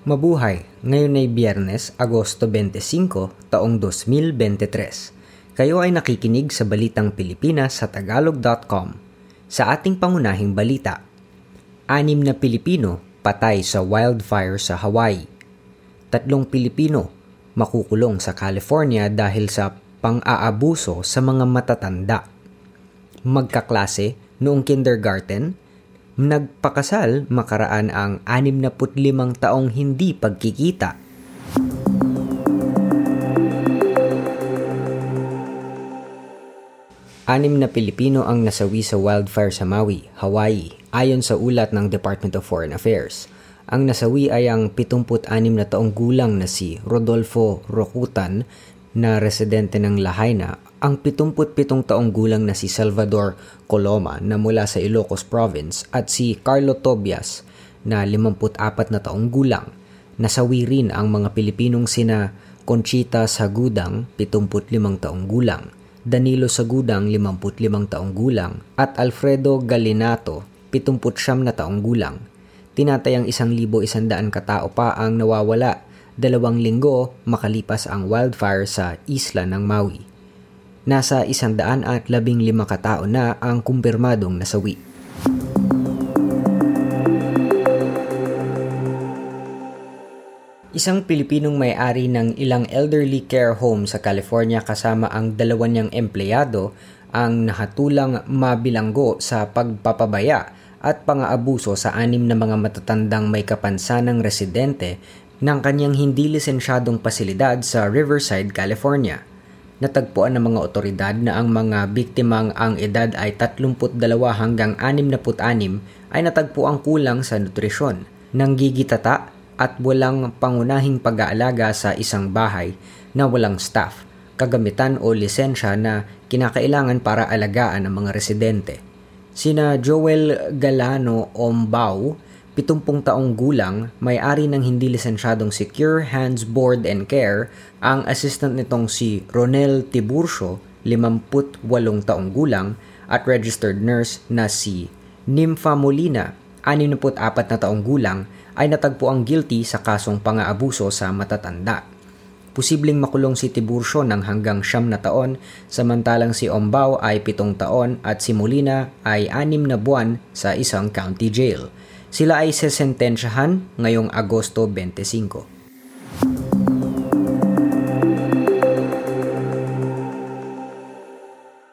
Mabuhay! Ngayon ay Biyernes, Agosto 25, taong 2023. Kayo ay nakikinig sa Balitang Pilipinas sa Tagalog.com. Sa ating pangunahing balita, anim na Pilipino patay sa wildfire sa Hawaii. Tatlong Pilipino makukulong sa California dahil sa pang-aabuso sa mga matatanda. Magkaklase noong kindergarten, Nagpakasal makaraan ang 65 taong hindi pagkikita. Anim na Pilipino ang nasawi sa wildfire sa Maui, Hawaii, ayon sa ulat ng Department of Foreign Affairs. Ang nasawi ay ang 76 na taong gulang na si Rodolfo Rocutan na residente ng Lahaina ang 77 taong gulang na si Salvador Coloma na mula sa Ilocos Province at si Carlo Tobias na 54 na taong gulang. Nasawi rin ang mga Pilipinong sina Conchita Sagudang, 75 taong gulang, Danilo Sagudang, 55 taong gulang, at Alfredo Galinato, 79 na taong gulang. Tinatayang 1,100 katao pa ang nawawala dalawang linggo makalipas ang wildfire sa isla ng Maui. Nasa isandaan at labing lima katao na ang kumpirmadong nasawi. Isang Pilipinong may-ari ng ilang elderly care home sa California kasama ang dalawa niyang empleyado ang nahatulang mabilanggo sa pagpapabaya at pang-aabuso sa anim na mga matatandang may kapansanang residente ng kanyang hindi lisensyadong pasilidad sa Riverside, California. Natagpuan ng mga otoridad na ang mga biktimang ang edad ay 32 hanggang 66 ay natagpuan kulang sa nutrisyon, nanggigitata at walang pangunahing pag-aalaga sa isang bahay na walang staff, kagamitan o lisensya na kinakailangan para alagaan ang mga residente. Sina Joel Galano Ombao, 70 taong gulang, may-ari ng hindi lisensyadong Secure Hands Board and Care, ang assistant nitong si Ronel Tiburcio, 58 taong gulang, at registered nurse na si Nympha Molina, 64 na taong gulang, ay natagpo ang guilty sa kasong pang-aabuso sa matatanda. Posibleng makulong si Tiburcio ng hanggang siyam na taon, samantalang si Ombao ay pitong taon at si Molina ay anim na buwan sa isang county jail. Sila ay sesentensyahan ngayong Agosto 25.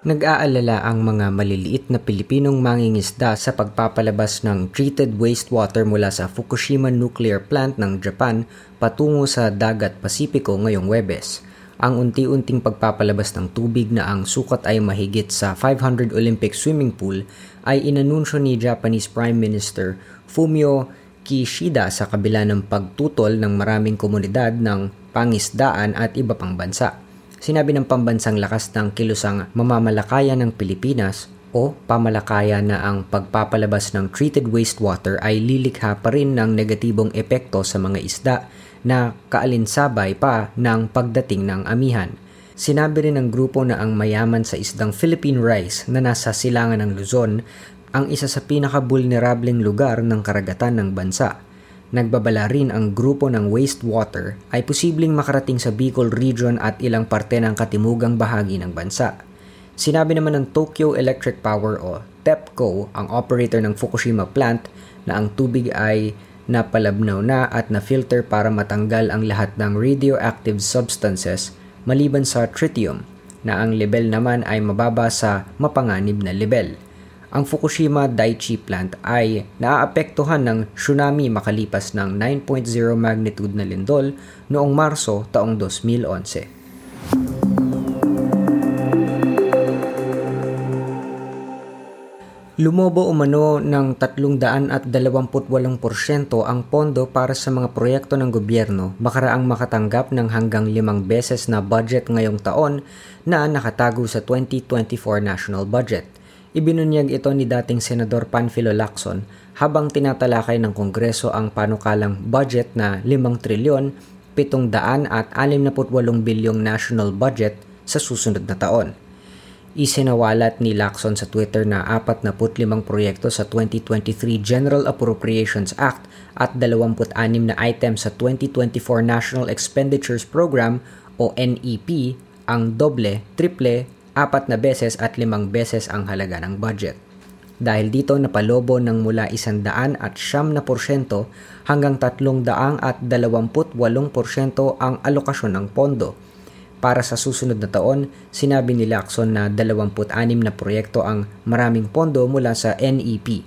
Nag-aalala ang mga maliliit na Pilipinong mangingisda sa pagpapalabas ng treated wastewater mula sa Fukushima Nuclear Plant ng Japan patungo sa dagat Pasipiko ngayong Webes. Ang unti-unting pagpapalabas ng tubig na ang sukat ay mahigit sa 500 Olympic swimming pool ay inanunsyo ni Japanese Prime Minister Fumio Kishida sa kabila ng pagtutol ng maraming komunidad ng pangisdaan at iba pang bansa. Sinabi ng pambansang lakas ng kilusang mamamalakaya ng Pilipinas o pamalakaya na ang pagpapalabas ng treated wastewater ay lilikha pa rin ng negatibong epekto sa mga isda na kaalinsabay pa ng pagdating ng amihan. Sinabi rin ng grupo na ang mayaman sa isdang Philippine rice na nasa silangan ng Luzon ang isa sa pinaka-vulnerableng lugar ng karagatan ng bansa. Nagbabala rin ang grupo ng wastewater ay posibleng makarating sa Bicol Region at ilang parte ng katimugang bahagi ng bansa. Sinabi naman ng Tokyo Electric Power o TEPCO, ang operator ng Fukushima plant, na ang tubig ay napalabnaw na at na-filter para matanggal ang lahat ng radioactive substances maliban sa tritium na ang level naman ay mababa sa mapanganib na level ang Fukushima Daiichi plant ay naaapektuhan ng tsunami makalipas ng 9.0 magnitude na lindol noong Marso taong 2011. Lumobo umano ng 328% ang pondo para sa mga proyekto ng gobyerno makaraang makatanggap ng hanggang limang beses na budget ngayong taon na nakatago sa 2024 national budget. Ibinunyag ito ni dating Senador Panfilo Lacson habang tinatalakay ng Kongreso ang panukalang budget na 5 trilyon 700 at 68 bilyong national budget sa susunod na taon. Isinawalat ni Lacson sa Twitter na 45 proyekto sa 2023 General Appropriations Act at 26 na items sa 2024 National Expenditures Program o NEP ang doble, triple, apat na beses at limang beses ang halaga ng budget. Dahil dito napalobo ng mula 100 at siyam na porsyento hanggang 300 at 28 porsyento ang alokasyon ng pondo para sa susunod na taon, sinabi ni Lacson na 26 na proyekto ang maraming pondo mula sa NEP.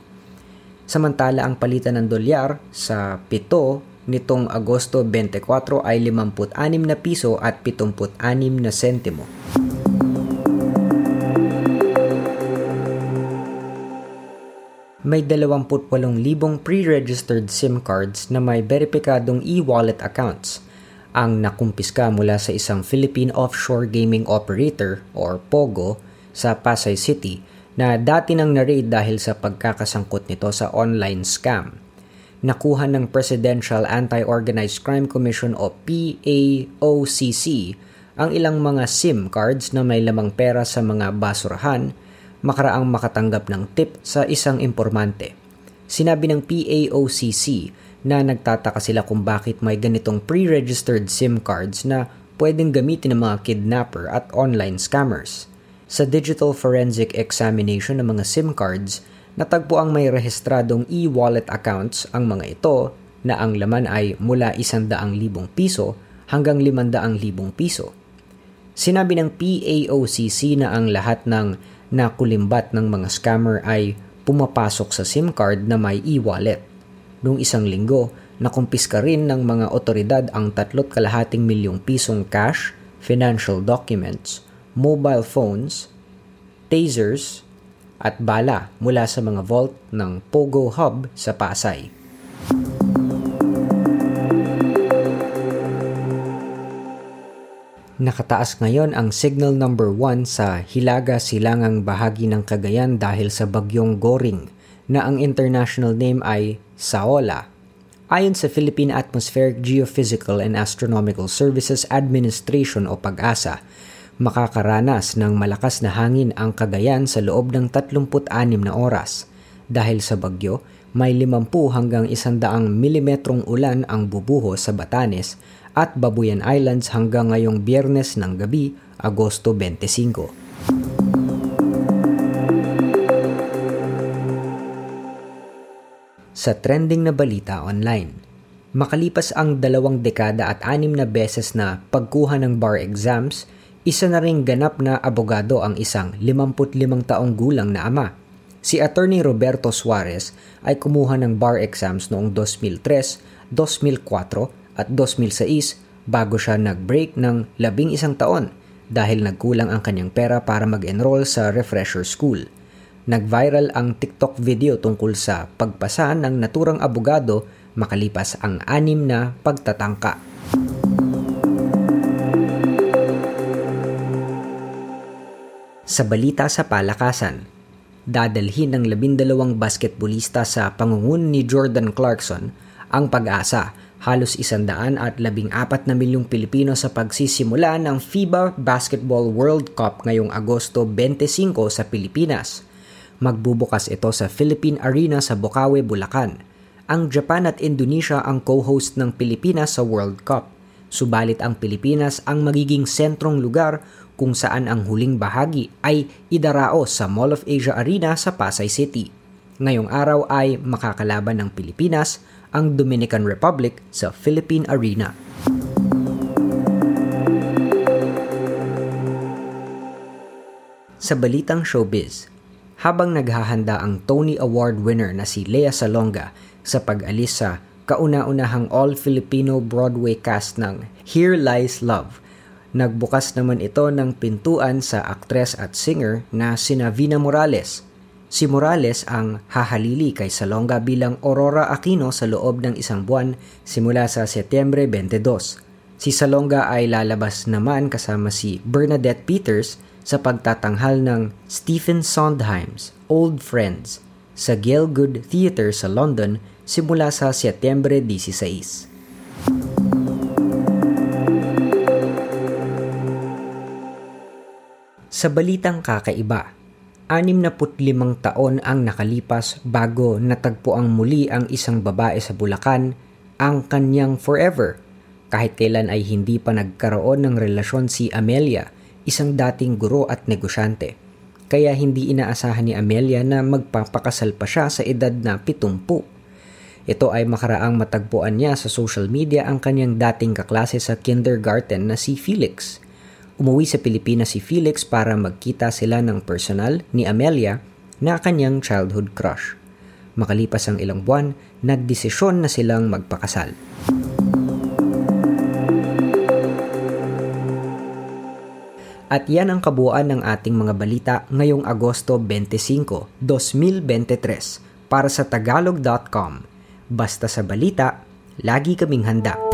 Samantala ang palitan ng dolyar sa 7 nitong Agosto 24 ay 56 na piso at 76 na sentimo. May 28,000 pre-registered SIM cards na may beripikadong e-wallet accounts – ang nakumpiska mula sa isang Philippine Offshore Gaming Operator or POGO sa Pasay City na dati nang na-raid dahil sa pagkakasangkot nito sa online scam. Nakuha ng Presidential Anti-Organized Crime Commission o PAOCC ang ilang mga SIM cards na may lamang pera sa mga basurahan makaraang makatanggap ng tip sa isang impormante. Sinabi ng PAOCC na nagtataka sila kung bakit may ganitong pre-registered SIM cards na pwedeng gamitin ng mga kidnapper at online scammers. Sa digital forensic examination ng mga SIM cards, natagpo ang may rehistradong e-wallet accounts ang mga ito na ang laman ay mula 100,000 piso hanggang 500,000 piso. Sinabi ng PAOCC na ang lahat ng nakulimbat ng mga scammer ay pumapasok sa SIM card na may e-wallet. Noong isang linggo, nakumpiska rin ng mga otoridad ang tatlot kalahating milyong pisong cash, financial documents, mobile phones, tasers, at bala mula sa mga vault ng Pogo Hub sa Pasay. Nakataas ngayon ang signal number 1 sa Hilaga Silangang bahagi ng Cagayan dahil sa bagyong Goring na ang international name ay Saola. Ayon sa Philippine Atmospheric Geophysical and Astronomical Services Administration o PAGASA, makakaranas ng malakas na hangin ang Cagayan sa loob ng 36 na oras. Dahil sa bagyo, may 50 hanggang 100 milimetrong ulan ang bubuho sa Batanes at Babuyan Islands hanggang ngayong biyernes ng gabi, Agosto 25. sa trending na balita online. Makalipas ang dalawang dekada at anim na beses na pagkuha ng bar exams, isa na ring ganap na abogado ang isang 55 taong gulang na ama. Si Attorney Roberto Suarez ay kumuha ng bar exams noong 2003, 2004 at 2006 bago siya nag-break ng labing isang taon dahil nagkulang ang kanyang pera para mag-enroll sa refresher school. Nag-viral ang TikTok video tungkol sa pagpasa ng naturang abogado makalipas ang anim na pagtatangka. Sa balita sa palakasan, dadalhin ng labindalawang basketbolista sa pangungun ni Jordan Clarkson ang pag-asa halos isandaan at labing apat na milyong Pilipino sa pagsisimula ng FIBA Basketball World Cup ngayong Agosto 25 sa Pilipinas. Magbubukas ito sa Philippine Arena sa Bocaue, Bulacan. Ang Japan at Indonesia ang co-host ng Pilipinas sa World Cup. Subalit ang Pilipinas ang magiging sentrong lugar kung saan ang huling bahagi ay idaraos sa Mall of Asia Arena sa Pasay City. Ngayong araw ay makakalaban ng Pilipinas ang Dominican Republic sa Philippine Arena. Sa balitang showbiz, habang naghahanda ang Tony Award winner na si Lea Salonga sa pag-alis sa kauna-unahang all-Filipino Broadway cast ng Here Lies Love. Nagbukas naman ito ng pintuan sa aktres at singer na sina Vina Morales. Si Morales ang hahalili kay Salonga bilang Aurora Aquino sa loob ng isang buwan simula sa Setyembre 22. Si Salonga ay lalabas naman kasama si Bernadette Peters sa pagtatanghal ng Stephen Sondheim's Old Friends sa Gielgud Theatre sa London simula sa Setyembre 16. Sa balitang kakaiba, 65 taon ang nakalipas bago natagpo ang muli ang isang babae sa Bulacan, ang kanyang forever. Kahit kailan ay hindi pa nagkaroon ng relasyon si Amelia, isang dating guro at negosyante. Kaya hindi inaasahan ni Amelia na magpapakasal pa siya sa edad na 70. Ito ay makaraang matagpuan niya sa social media ang kanyang dating kaklase sa kindergarten na si Felix. Umuwi sa Pilipinas si Felix para magkita sila ng personal ni Amelia na kanyang childhood crush. Makalipas ang ilang buwan, nagdesisyon na silang magpakasal. At yan ang kabuuan ng ating mga balita ngayong Agosto 25, 2023 para sa tagalog.com. Basta sa balita, lagi kaming handa.